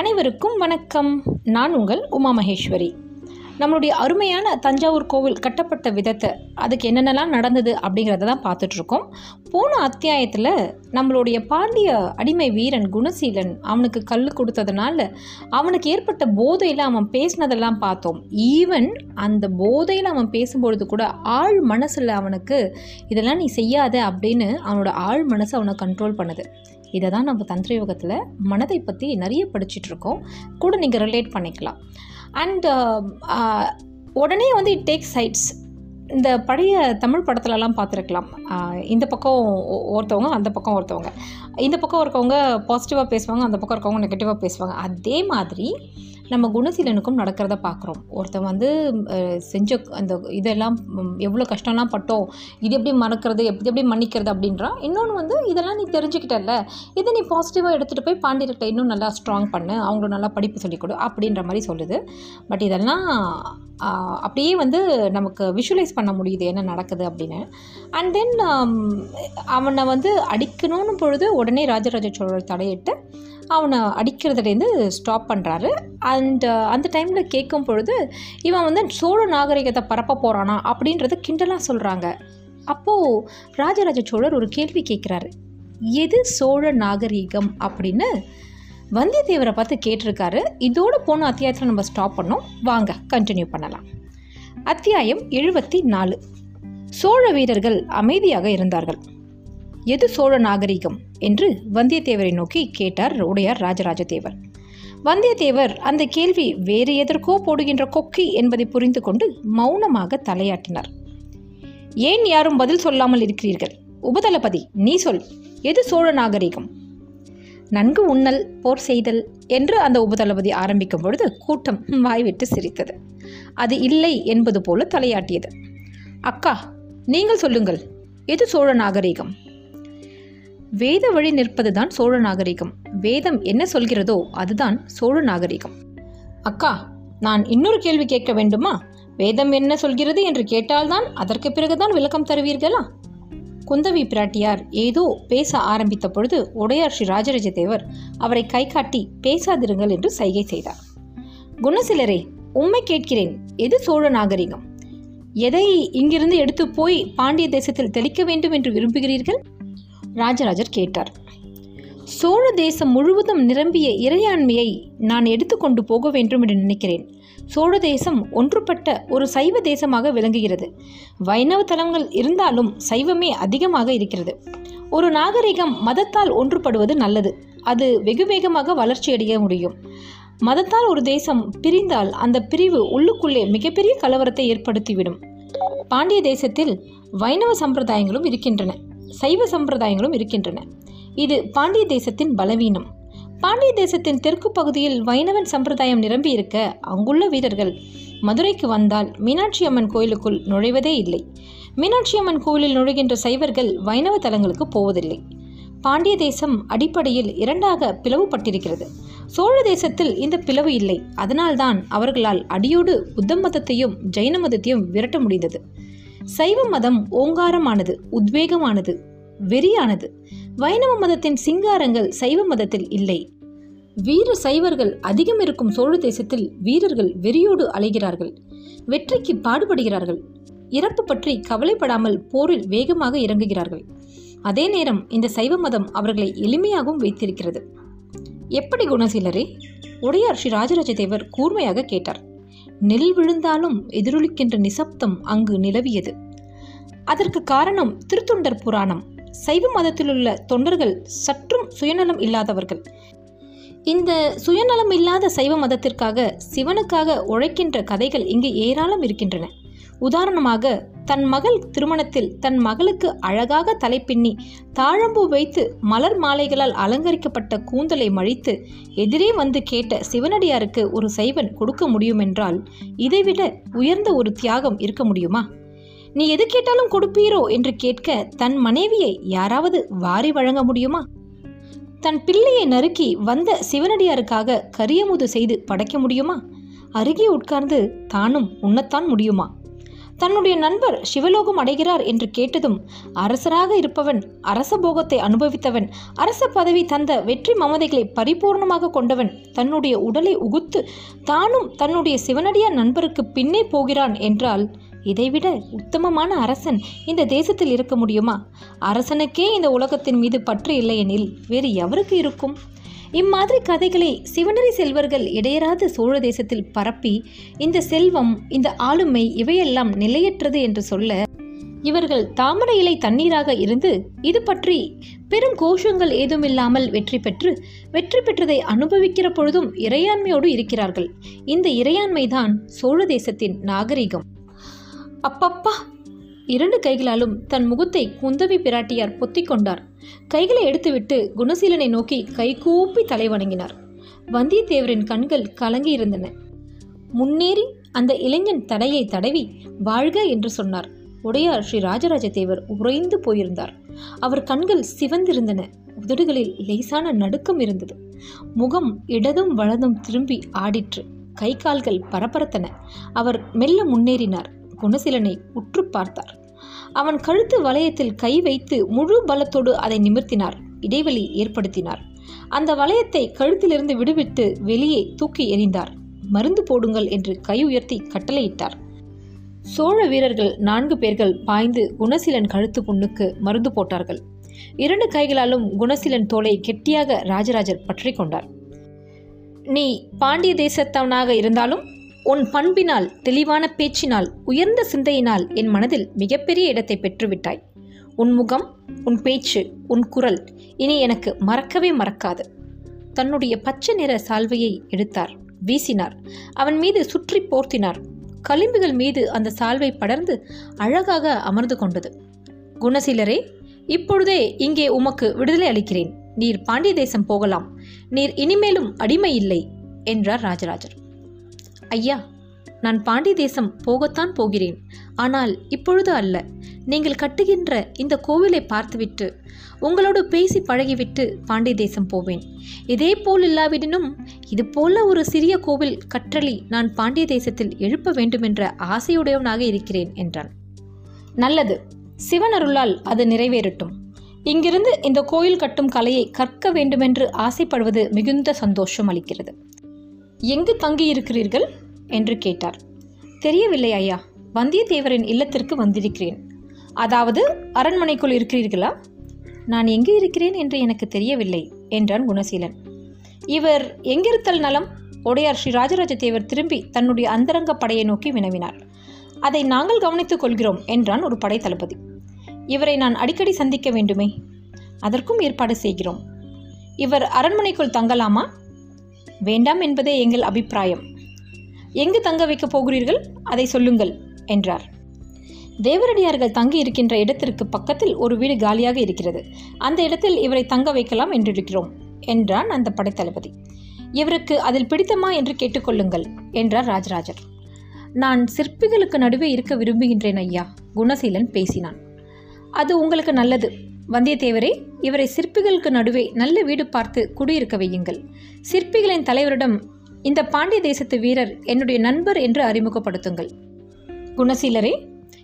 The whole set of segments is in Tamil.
அனைவருக்கும் வணக்கம். நான் உங்கள் உமா மகேஸ்வரி. நம்மளுடைய அருமையான தஞ்சாவூர் கோவில் கட்டப்பட்ட விதத்தை அதுக்கு என்னென்னலாம் நடந்தது அப்படிங்கிறத தான் பார்த்துட்ருக்கோம். போன அத்தியாயத்தில் நம்மளுடைய பாண்டிய அடிமை வீரன் குணசீலன் அவனுக்கு கல் கொடுத்ததுனால அவனுக்கு ஏற்பட்ட போதையில் அவன் பேசினதெல்லாம் பார்த்தோம். ஈவன் அந்த போதையில் அவன் பேசும்பொழுது கூட ஆழ் மனசில் அவனுக்கு இதெல்லாம் நீ செய்யாத அப்படின்னு அவனோட ஆழ் மனசு அவனை கண்ட்ரோல் பண்ணுது. இதை தான் நம்ம தந்திர யோகத்தில் மனதை பற்றி நிறைய படிச்சுட்டு இருக்கோம் கூட நீங்கள் ரிலேட் பண்ணிக்கலாம். அண்ட் um, uh, உடனே வந்து இட் டேக் சைட்ஸ் இந்த பழைய தமிழ் படத்துலலாம் பார்த்துருக்கலாம். இந்த பக்கம் ஒருத்தவங்க அந்த பக்கம் ஒருத்தவங்க. இந்த பக்கம் இருக்கவங்க பாசிட்டிவாக பேசுவாங்க அந்த பக்கம் இருக்கவங்க நெகட்டிவாக பேசுவாங்க. அதே மாதிரி நம்ம குணசீலனுக்கும் நடக்கிறத பார்க்குறோம் ஒருத்தன் வந்து செஞ்ச அந்த இதெல்லாம் எவ்வளோ கஷ்டம்லாம் பட்டோம் இது எப்படி மறக்கிறது எப்படி எப்படி மன்னிக்கிறது அப்படின்றான் இன்னொன்று வந்து இதெல்லாம் நீ தெரிஞ்சுக்கிட்டல இதை நீ பாசிட்டிவாக எடுத்துகிட்டு போய் பாண்டியர்கிட்ட இன்னும் நல்லா ஸ்ட்ராங் பண்ணு அவங்களும் நல்லா படிப்பு சொல்லிக் கொடு அப்படின்ற மாதிரி சொல்லுது. பட் இதெல்லாம் அப்படியே வந்து நமக்கு விஷுவலைஸ் பண்ண முடியுது என்ன நடக்குது அப்படின்னு. அண்ட் தென் அவனை வந்து அடிக்கணும்னு பொழுது உடனே ராஜராஜ சோழர் தடையிட்டு அவனை அடிக்கிறதுலேருந்து ஸ்டாப் பண்ணுறாரு அண்ட் uh, அந்த டைமில் கேட்கும் பொழுது இவன் வந்து சோழ நாகரிகத்தை பரப்ப போகிறானா அப்படின்றத கிண்டலாக சொல்கிறாங்க அப்போது ராஜராஜ சோழர் ஒரு கேள்வி கேட்குறாரு. எது சோழ நாகரிகம் அப்படின்னு? வந்தியத்தேவரை பார்த்து கேட்டிருக்காரு. இதோடு போன அத்தியாயத்தில் நம்ம ஸ்டாப் பண்ணோம். வாங்க கண்டினியூ பண்ணலாம். அத்தியாயம் எழுபத்தி நாலு. சோழ வீரர்கள் அமைதியாக இருந்தார்கள். எது சோழ நாகரிகம்? என்று வந்தியத்தேவரை நோக்கி கேட்டார் உடையார் ராஜராஜ தேவர் வந்தியத்தேவர் அந்த கேள்வி வேறு எதற்கோ போடுகின்ற கொக்கி என்பதை புரிந்து கொண்டு மௌனமாக தலையாட்டினார். ஏன் யாரும் பதில் சொல்லாமல் இருக்கிறீர்கள்? உபதளபதி நீ சொல் எது சோழ நாகரிகம்? நன்கு உண்ணல் போர் செய்தல் என்று அந்த உபதளபதி ஆரம்பிக்கும் பொழுது கூட்டம் வாய்விட்டு சிரித்தது. அது இல்லை என்பது போல தலையாட்டியது. அக்கா நீங்கள் சொல்லுங்கள் எது சோழ நாகரிகம்? வேத வழி நிற்பதுதான் சோழ நாகரிகம். வேதம் என்ன சொல்கிறதோ அதுதான் சோழ நாகரிகம். அக்கா நான் இன்னொரு கேள்வி கேட்க வேண்டுமா? வேதம் என்ன சொல்கிறது என்று கேட்டால்தான் அதற்கு பிறகுதான் விளக்கம் தருவீர்களா? குந்தவி பிராட்டியார் ஏதோ பேச ஆரம்பித்த பொழுது உடையார் ஸ்ரீ ராஜராஜ தேவர் அவரை கை காட்டி பேசாதிருங்கள் என்று சைகை செய்தார். குணசிலரே உண்மை கேட்கிறேன். எது சோழ நாகரிகம்? எதை இங்கிருந்து எடுத்து போய் பாண்டிய தேசத்தில் தெளிக்க வேண்டும் என்று விரும்புகிறீர்கள்? ராஜராஜர் கேட்டார். சோழ தேசம் முழுவதும் நிரம்பிய இறையாண்மையை நான் எடுத்துக்கொண்டு போக வேண்டும் என்று நினைக்கிறேன். சோழ தேசம் ஒன்றுபட்ட ஒரு சைவ தேசமாக விளங்குகிறது. வைணவ தலங்கள் இருந்தாலும் சைவமே அதிகமாக இருக்கிறது. ஒரு நாகரிகம் மதத்தால் ஒன்றுபடுவது நல்லது. அது வெகு வேகமாக வளர்ச்சியடைய முடியும். மதத்தால் ஒரு தேசம் பிரிந்தால் அந்த பிரிவு உள்ளுக்குள்ளே மிகப்பெரிய கலவரத்தை ஏற்படுத்திவிடும். பாண்டிய தேசத்தில் வைணவ சம்பிரதாயங்களும் இருக்கின்றன. சைவ சம்பிரதாயங்களும் இருக்கின்றன. இது பாண்டிய தேசத்தின் பலவீனம். பாண்டிய தேசத்தின் தெற்கு பகுதியில் வைணவன் சம்பிரதாயம் நிரம்பி இருக்க அங்குள்ள வீரர்கள் மதுரைக்கு வந்தால் மீனாட்சி அம்மன் கோயிலுக்குள் நுழைவதே இல்லை. மீனாட்சி அம்மன் கோயிலில் நுழைகின்ற சைவர்கள் வைணவ தலங்களுக்கு போவதில்லை. பாண்டிய தேசம் அடிப்படையில் இரண்டாக பிளவுபட்டிருக்கிறது. சோழ தேசத்தில் இந்த பிளவு இல்லை. அதனால்தான் அவர்களால் அடியோடு புத்த மதத்தையும் ஜைன மதத்தையும் விரட்ட முடிந்தது. சைவ மதம் ஓங்காரமானது உத்வேகமானது வெறியானது. வைணவ மதத்தின் சிங்காரங்கள் சைவ மதத்தில் இல்லை. வீர சைவர்கள் அதிகம் இருக்கும் சோழ தேசத்தில் வீரர்கள் வெறியோடு அலைகிறார்கள் வெற்றிக்கு பாடுபடுகிறார்கள். இறப்பு பற்றி கவலைப்படாமல் போரில் வேகமாக இறங்குகிறார்கள். அதே நேரம் இந்த சைவ மதம் அவர்களை எளிமையாகவும் வைத்திருக்கிறது. எப்படி குணசீலரே? உடையார் ஸ்ரீ ராஜராஜ தேவர் கூர்மையாக கேட்டார். நெல் விழுந்தாலும் எதிரொலிக்கின்ற நிசப்தம் அங்கு நிலவியது. அதற்கு காரணம் திருத்தொண்டர் புராணம். சைவ மதத்திலுள்ள தொண்டர்கள் சற்றும் சுயநலம் இல்லாதவர்கள். இந்த சுயநலம் இல்லாத சைவ மதத்திற்காக சிவனுக்காக உழைக்கின்ற கதைகள் இங்கு ஏராளம் இருக்கின்றன. உதாரணமாக தன் மகள் திருமணத்தில் தன் மகளுக்கு அழகாக தலைப்பின்னி தாழம்பூ வைத்து மலர் மாலைகளால் அலங்கரிக்கப்பட்ட கூந்தலை மழித்து எதிரே வந்து கேட்ட சிவனடியாருக்கு ஒரு சைவன் கொடுக்க முடியுமென்றால் இதைவிட உயர்ந்த ஒரு தியாகம் இருக்க முடியுமா? நீ எது கேட்டாலும் கொடுப்பீரோ என்று கேட்க தன் மனைவியை யாராவது வாரி வழங்க முடியுமா? தன் பிள்ளையை நறுக்கி வந்த சிவனடியாருக்காக கரியமுது செய்து படைக்க முடியுமா? அருகே உட்கார்ந்து தானும் உண்ணத்தான் முடியுமா? தன்னுடைய நண்பர் சிவலோகம் அடைகிறார் என்று கேட்டதும் அரசராக இருப்பவன் அரச போகத்தை அனுபவித்தவன் அரச பதவி தந்த வெற்றி மமதைகளை பரிபூர்ணமாக கொண்டவன் தன்னுடைய உடலை உகுத்து தானும் தன்னுடைய சிவனடியார் நண்பருக்கு பின்னே போகிறான் என்றால் இதைவிட உத்தமமான அரசன் இந்த தேசத்தில் இருக்க முடியுமா? அரசனுக்கே இந்த உலகத்தின் மீது பற்று இல்லையெனில் வேறு எவருக்கு இருக்கும்? இம்மாதிரி கதைகளை சிவனரி செல்வர்கள் இடையராத சோழ தேசத்தில் பரப்பி இந்த செல்வம் இந்த ஆளுமை இவையெல்லாம் நிலையற்றது என்று சொல்ல இவர்கள் தாமரை இலை தண்ணீராக இருந்து இது பற்றி பெரும் கோஷங்கள் ஏதுமில்லாமல் வெற்றி பெற்று வெற்றி பெற்றதை அனுபவிக்கிற பொழுதும் இறையாண்மையோடு இருக்கிறார்கள். இந்த இறையாண்மைதான் சோழ தேசத்தின் நாகரிகம். அப்பப்பா இரண்டு கைகளாலும் தன் முகத்தை குந்தவி பிராட்டியார் பொத்திக் கொண்டார். கைகளை எடுத்துவிட்டு குணசீலனை நோக்கி கைகூப்பி தலை வணங்கினார். வந்தியத்தேவரின் கண்கள் கலங்கியிருந்தன. முன்னேறி அந்த இளைஞன் தடையை தடவி வாழ்க என்று சொன்னார். உடையார் ஸ்ரீ ராஜராஜ தேவர் உறைந்து போயிருந்தார். அவர் கண்கள் சிவந்திருந்தன. உதடுகளில் லேசான நடுக்கம் இருந்தது. முகம் இடதும் வலதும் திரும்பி ஆடிற்று. கை கால்கள் பரபரத்தன. அவர் மெல்ல முன்னேறினார். குணசீலனை உற்று பார்த்தார். அவன் கழுத்து வளையத்தில் கை வைத்து முழு பலத்தோடு அதை நிமிர்த்தினார். இடைவெளி ஏற்படுத்தினார். அந்த வளையத்தை கழுத்திலிருந்து விடுவிட்டு வெளியே தூக்கி எறிந்தார். மருந்து போடுங்கள் என்று கை உயர்த்தி கட்டளையிட்டார். சோழ வீரர்கள் நான்கு பேர்கள் பாய்ந்து குணசீலன் கழுத்து புண்ணுக்கு மருந்து போட்டார்கள். இரண்டு கைகளாலும் குணசீலன் தோலை கெட்டியாக ராஜராஜர் பற்றி கொண்டார். நீ பாண்டிய தேசத்தவனாக இருந்தாலும் உன் பண்பினால் தெளிவான பேச்சினால் உயர்ந்த சிந்தையினால் என் மனதில் மிகப்பெரிய இடத்தை பெற்றுவிட்டாய். உன் முகம் உன் பேச்சு உன் குரல் இனி எனக்கு மறக்கவே மறக்காது. தன்னுடைய பச்சை நிற சால்வையை எடுத்தார் வீசினார். அவன் மீது சுற்றி போர்த்தினார். களிம்புகள் மீது அந்த சால்வை படர்ந்து அழகாக அமர்ந்து கொண்டது. குணசீலரே இப்பொழுதே இங்கே உமக்கு விடுதலை அளிக்கிறேன். நீர் பாண்டிய தேசம் போகலாம். நீர் இனிமேலும் அடிமை இல்லை என்றார் ராஜராஜர். ஐயா நான் பாண்டி தேசம் போகத்தான் போகிறேன். ஆனால் இப்பொழுது அல்ல. நீங்கள் கட்டுகின்ற இந்த கோவிலை பார்த்துவிட்டு உங்களோடு பேசி பழகிவிட்டு பாண்டி தேசம் போவேன். இதே போல் இல்லாவிடனும் இது போல ஒரு சிறிய கோவில் கற்றளி நான் பாண்டிய தேசத்தில் எழுப்ப வேண்டுமென்ற ஆசையுடையவனாக இருக்கிறேன் என்றான். நல்லது. சிவன் அருளால் அது நிறைவேறட்டும். இங்கிருந்து இந்த கோயில் கட்டும் கலையை கற்க வேண்டுமென்று ஆசைப்படுவது மிகுந்த சந்தோஷம் அளிக்கிறது. எங்கு தங்கியிருக்கிறீர்கள் என்று கேட்டார். தெரியவில்லை ஐயா வந்தியத்தேவரின் இல்லத்திற்கு வந்திருக்கிறேன். அதாவது அரண்மனைக்குள் இருக்கிறீர்களா? நான் எங்கு இருக்கிறேன் என்று எனக்கு தெரியவில்லை என்றான் குணசீலன். இவர் எங்கிருத்தல் நலம்? உடையார் ஸ்ரீ ராஜராஜ தேவர் திரும்பி தன்னுடைய அந்தரங்க படையை நோக்கி வினவினார். அதை நாங்கள் கவனித்துக் கொள்கிறோம் என்றான் ஒரு படை தளபதி. இவரை நான் அடிக்கடி சந்திக்க வேண்டுமே? அதற்கும் ஏற்பாடு செய்கிறோம். இவர் அரண்மனைக்குள் தங்கலாமா? வேண்டாம் என்பதே எங்கள் அபிப்பிராயம். எங்கு தங்க வைக்கப் போகிறீர்கள்? அதை சொல்லுங்கள் என்றார். தேவரடியார்கள் தங்கி இருக்கின்ற இடத்திற்கு பக்கத்தில் ஒரு வீடு காலியாக இருக்கிறது. அந்த இடத்தில் இவரை தங்க வைக்கலாம் என்றிருக்கிறோம் என்றான் அந்த படைத்தளபதி. இவருக்கு அதில் பிடித்தமா என்று கேட்டுக்கொள்ளுங்கள் என்றார் ராஜராஜர். நான் சிற்பிகளுக்கு நடுவே இருக்க விரும்புகின்றேன் ஐயா குணசீலன் பேசினான். அது உங்களுக்கு நல்லது வந்தியத்தேவரே இவரை சிற்பிகளுக்கு நடுவே நல்ல வீடு பார்த்து குடியிருக்க வையுங்கள். சிற்பிகளின் தலைவரிடம் இந்த பாண்டிய தேசத்து வீரர் என்னுடைய நண்பர் என்று அறிமுகப்படுத்துங்கள். குணசீலரே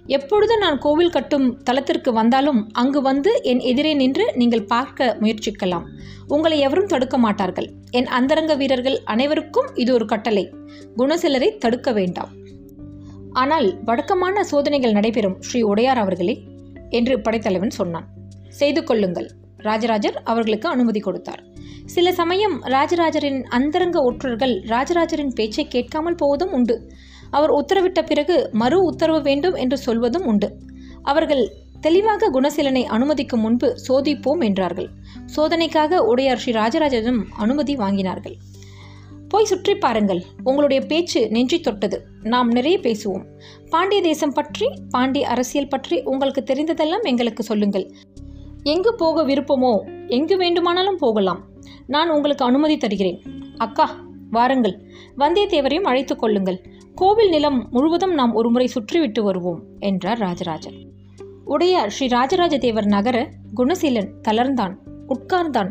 எப்பொழுது நான் கோவில் கட்டும் தலத்திற்கு வந்தாலும் அங்கு வந்து என் எதிரே நின்று நீங்கள் பார்க்க முயற்சிக்கலாம். உங்களை எவரும் தடுக்க மாட்டார்கள். என் அந்தரங்க வீரர்கள் அனைவருக்கும் இது ஒரு கட்டளை. குணசீலரை தடுக்க வேண்டாம். ஆனால் வழக்கமான சோதனைகள் நடைபெறும் ஸ்ரீ உடையார் அவர்களே என்று படைத்தலைவன் சொன்னான். செய்து கொள்ளுங்கள். ராஜராஜர் அவர்களுக்கு அனுமதி கொடுத்தார். சில சமயம் ராஜராஜரின் அந்தரங்க ஒற்றர்கள் ராஜராஜரின் பேச்சை கேட்காமல் போவதும் உண்டு. அவர் உத்தரவிட்ட பிறகு மறு உத்தரவு வேண்டும் என்று சொல்வதும் உண்டு. அவர்கள் தெளிவாக குணசீலனை அனுமதிக்கும் முன்பு சோதிப்போம் என்றார்கள். சோதனைக்காக உடையார் ஸ்ரீ ராஜராஜனும் அனுமதி வாங்கினார்கள். போய் சுற்றி பாருங்கள். உங்களுடைய பேச்சு நெஞ்சி தொட்டது. நாம் நிறைய பேசுவோம். பாண்டிய தேசம் பற்றி பாண்டிய அரசியல் பற்றி உங்களுக்கு தெரிந்ததெல்லாம் எங்களுக்கு சொல்லுங்கள். எங்கு போக விருப்பமோ எங்கு வேண்டுமானாலும் போகலாம். நான் உங்களுக்கு அனுமதி தருகிறேன். அக்கா வாருங்கள். வந்தியத்தேவரையும் அழைத்து கொள்ளுங்கள். கோவில் நிலம் முழுவதும் நாம் ஒருமுறை சுற்றிவிட்டு வருவோம் என்றார் ராஜராஜன். உடையார் ஸ்ரீ ராஜராஜ தேவர் நகர குணசீலன் தளர்ந்தான் உட்கார்ந்தான்.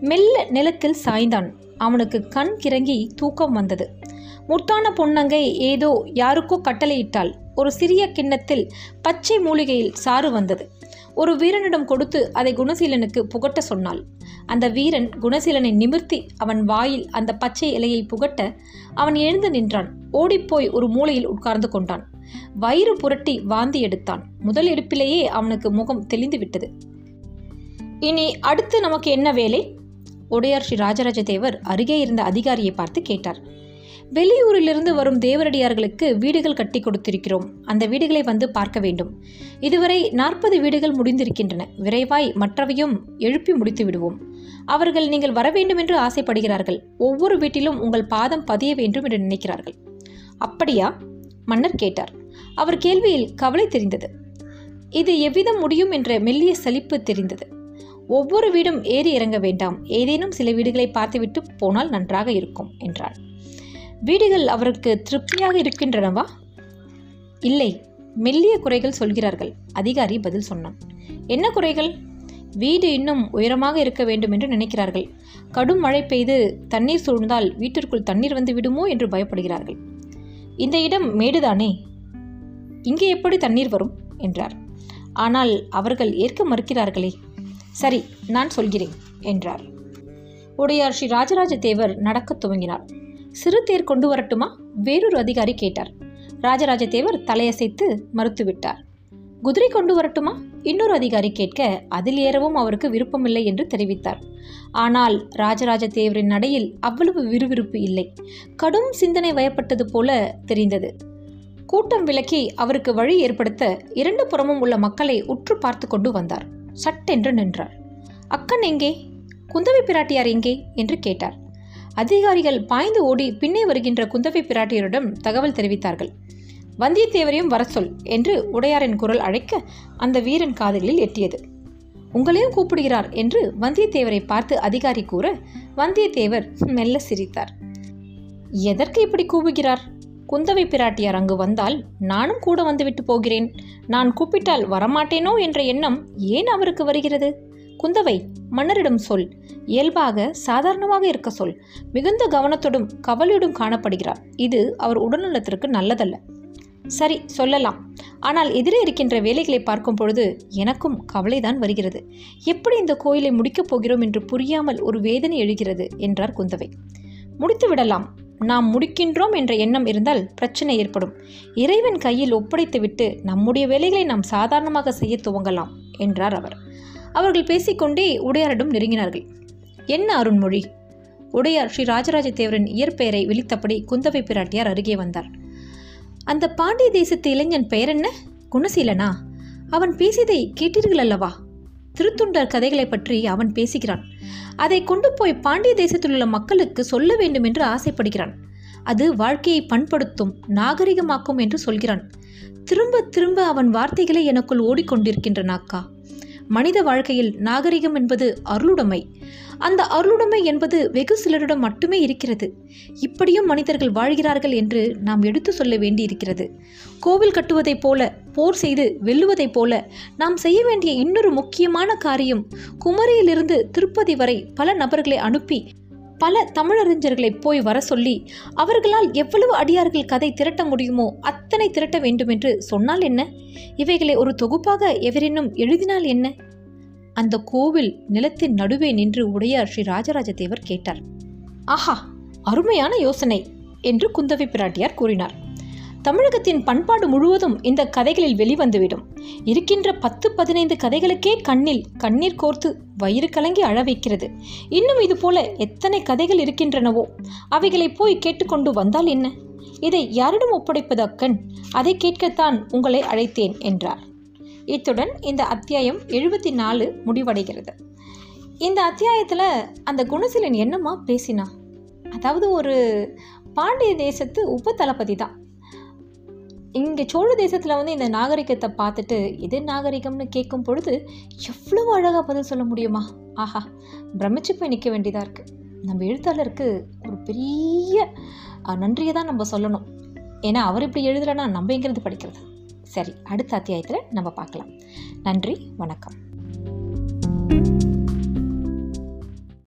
மெல்ல நிலத்தில் சாய்ந்தான். அவனுக்கு கண் கிறங்கி தூக்கம் வந்தது. முத்தான பொன்னங்கை ஏதோ யாருக்கோ கட்டளையிட்டால் ஒரு சிறிய கிண்ணத்தில் பச்சை மூலிகையில் சாறு வந்தது. ஒரு வீரனிடம் கொடுத்து அதை குணசீலனுக்கு புகட்ட சொன்னாள். அந்த வீரன் குணசீலனை நிமிர்த்தி அவன் வாயில் அந்த பச்சை இலையை புகட்ட அவன் எழுந்து நின்றான். ஓடிப்போய் ஒரு மூலையில் உட்கார்ந்து கொண்டான். வயிறு புரட்டி வாந்தி எடுத்தான். முதல் எடுப்பிலேயே அவனுக்கு முகம் தெளிந்து விட்டது. இனி அடுத்து நமக்கு என்ன வேலை? உடையார் ஸ்ரீ ராஜராஜ தேவர் அருகே இருந்த அதிகாரியை பார்த்து கேட்டார். வெளியூரிலிருந்து வரும் தேவரடியார்களுக்கு வீடுகள் கட்டி கொடுத்திருக்கிறோம். அந்த வீடுகளை வந்து பார்க்க வேண்டும். இதுவரை நாற்பது வீடுகள் முடிந்திருக்கின்றன. விரைவாய் மற்றவையும் எழுப்பி முடித்து விடுவோம். அவர்கள் நீங்கள் வர வேண்டும் என்று ஆசைப்படுகிறார்கள். ஒவ்வொரு வீட்டிலும் உங்கள் பாதம் பதிய வேண்டும் என்று நினைக்கிறார்கள். அப்படியா? மன்னர் கேட்டார். அவர் கேள்வியில் கவலை தெரிந்தது. இது எவ்விதம் முடியும் என்ற மெல்லிய சலிப்பு தெரிந்தது. ஒவ்வொரு வீடும் ஏறி இறங்க வேண்டாம். ஏதேனும் சில வீடுகளை பார்த்துவிட்டு போனால் நன்றாக இருக்கும் என்றார் வீடுகள் அவருக்கு திருப்தியாக இருக்கின்றனவா? இல்லை மெல்லிய குறைகள் சொல்கிறார்கள். அதிகாரி பதில் சொன்னான். என்ன குறைகள்? வீடு இன்னும் உயரமாக இருக்க வேண்டும் என்று நினைக்கிறார்கள். கடும் மழை பெய்து தண்ணீர் சூழ்ந்தால் வீட்டிற்குள் தண்ணீர் வந்து விடுமோ என்று பயப்படுகிறார்கள். இந்த இடம் மேடுதானே? இங்கே எப்படி தண்ணீர் வரும்? என்றார். ஆனால் அவர்கள் ஏற்க மறுக்கிறார்களே. சரி நான் சொல்கிறேன் என்றார். உடையார் ஸ்ரீ ராஜராஜ தேவர் நடக்கத் துவங்கினார். சிறு தேர் கொண்டு வரட்டுமா? வேறொரு அதிகாரி கேட்டார். ராஜராஜ தேவர் தலையசைத்து மறுத்துவிட்டார். குதிரை கொண்டு வரட்டுமா? இன்னொரு அதிகாரி கேட்க அதில் ஏறவும் அவருக்கு விருப்பமில்லை என்று தெரிவித்தார். ஆனால் ராஜராஜ தேவரின் நடையில் அவ்வளவு விறுவிறுப்பு இல்லை. கடும் சிந்தனை வயப்பட்டது போல தெரிந்தது. கூட்டம் விலக்கி அவருக்கு வழி ஏற்படுத்த இரண்டு புறமும் உள்ள மக்களை உற்று பார்த்து கொண்டு வந்தார். சட்டென்று நின்றார். அக்கன் எங்கே? குந்தவை பிராட்டியார் எங்கே? என்று கேட்டார். அதிகாரிகள் பாய்ந்து ஓடி பின்னே வருகின்ற குந்தவை பிராட்டியரிடம் தகவல் தெரிவித்தார்கள். வந்தியத்தேவரையும் வர சொல் என்று உடையாரின் குரல் அழைக்க அந்த வீரன் காதுகளில் எட்டியது. உங்களையும் கூப்பிடுகிறார் என்று வந்தியத்தேவரை பார்த்து அதிகாரி கூற வந்தியத்தேவர் மெல்ல சிரித்தார். எதற்கு இப்படி கூவுகிறார்? குந்தவை பிராட்டியார் அங்கு வந்தால் நானும் கூட வந்துவிட்டு போகிறேன். நான் கூப்பிட்டால் வரமாட்டேனோ என்ற எண்ணம் ஏன் அவருக்கு வருகிறது? குந்தவை மன்னரிடம் சொல். இயல்பாக சாதாரணமாக இருக்க சொல். மிகுந்த கவனத்தோடும் கவலையோடும் காணப்படுகிறார். இது அவர் உடல்நலத்திற்கு நல்லதல்ல. சரி சொல்லலாம். ஆனால் எதிரே இருக்கின்ற வேலைகளை பார்க்கும் பொழுது எனக்கும் கவலைதான் வருகிறது. எப்படி இந்த கோயிலை முடிக்கப் போகிறோம் என்று புரியாமல் ஒரு வேதனை எழுகிறது என்றார் குந்தவை. முடித்து விடலாம். நாம் முடிக்கின்றோம் என்ற எண்ணம் இருந்தால் பிரச்சனை ஏற்படும். இறைவன் கையில் ஒப்படைத்துவிட்டு நம்முடைய வேலைகளை நாம் சாதாரணமாக செய்ய துவங்கலாம் என்றார் அவர். அவர்கள் பேசிக்கொண்டே உடையாரிடம் நெருங்கினார்கள். என்ன அருண்மொழி? உடையார் ஸ்ரீ ராஜராஜ தேவரின் இயற்பெயரை விழித்தபடி குந்தவை பிராட்டியார் அருகே வந்தார். அந்த பாண்டிய தேசத்து இளைஞன் பெயர் என்ன? குணசீலனா. அவன் பேசியதை கேட்டீர்கள் அல்லவா திருத்துண்டர் கதைகளை பற்றி அவன் பேசுகிறான். அதை கொண்டு போய் பாண்டிய தேசத்தில் உள்ள மக்களுக்கு சொல்ல வேண்டும் என்று ஆசைப்படுகிறான். அது வாழ்க்கையை பண்படுத்தும் நாகரிகமாக்கும் என்று சொல்கிறான். திரும்ப திரும்ப அவன் வார்த்தைகளை எனக்குள் ஓடிக்கொண்டிருக்கின்றன அக்கா மனித வாழ்க்கையில் நாகரிகம் என்பது அருளுடைமை. அந்த அருளுடைமை என்பது வெகு சிலரிடம் மட்டுமே இருக்கிறது. இப்படியும் மனிதர்கள் வாழ்கிறார்கள் என்று நாம் எடுத்து சொல்ல வேண்டியிருக்கிறது. கோவில் கட்டுவதைப் போல போர் செய்து வெல்லுவதைப் போல நாம் செய்ய வேண்டிய இன்னொரு முக்கியமான காரியம் குமரியிலிருந்து திருப்பதி வரை பல நபர்களை அனுப்பி பல தமிழறிஞர்களை போய் வர சொல்லி அவர்களால் எவ்வளவு அடியார்கள் கதை திரட்ட முடியுமோ அத்தனை திரட்ட வேண்டும் என்று சொன்னால் என்ன? இவைகளை ஒரு தொகுப்பாக எவரேனும் எழுதினால் என்ன? அந்த கோவில் நிலத்தின் நடுவே நின்று உடையார் ஸ்ரீ ராஜராஜ தேவர் கேட்டார். ஆஹா அருமையான யோசனை என்று குந்தவை பிராட்டியார் கூறினார். தமிழகத்தின் பண்பாடு முழுவதும் இந்த கதைகளில் வெளிவந்துவிடும். இருக்கின்ற பத்து பதினைந்து கதைகளுக்கே கண்ணில் கண்ணீர் கோர்த்து வயிறு கலங்கி அழ வைக்கிறது. இன்னும் இது போல எத்தனை கதைகள் இருக்கின்றனவோ அவைகளை போய் கேட்டுக்கொண்டு வந்தால் என்ன? இதை யாரிடம் ஒப்படைப்பது அக்கன் அதை கேட்கத்தான் உங்களை அழைத்தேன் என்றார். இத்துடன் இந்த அத்தியாயம் எழுபத்தி நாலு முடிவடைகிறது. இந்த அத்தியாயத்தில் அந்த குணசீலன் என்னம்மா பேசினா அதாவது ஒரு பாண்டிய தேசத்து உப தளபதி தான். இங்கே சோழ தேசத்தில் வந்து இந்த நாகரிகத்தை பார்த்துட்டு எது நாகரிகம்னு கேட்கும் பொழுது எவ்வளவு அழகாக பதில் சொல்ல முடியுமா? ஆஹா பிரமிச்சு போய் நிற்க வேண்டியதாக இருக்குது நம்ம எழுத்தாளருக்கு ஒரு பெரிய நன்றியை தான் நம்ம சொல்லணும். ஏன்னா அவர் இப்படி எழுதலைன்னா நம்ம எங்கிறது படிக்கிறது? சரி அடுத்த அத்தியாயத்தில் நம்ம பார்க்கலாம். நன்றி வணக்கம்.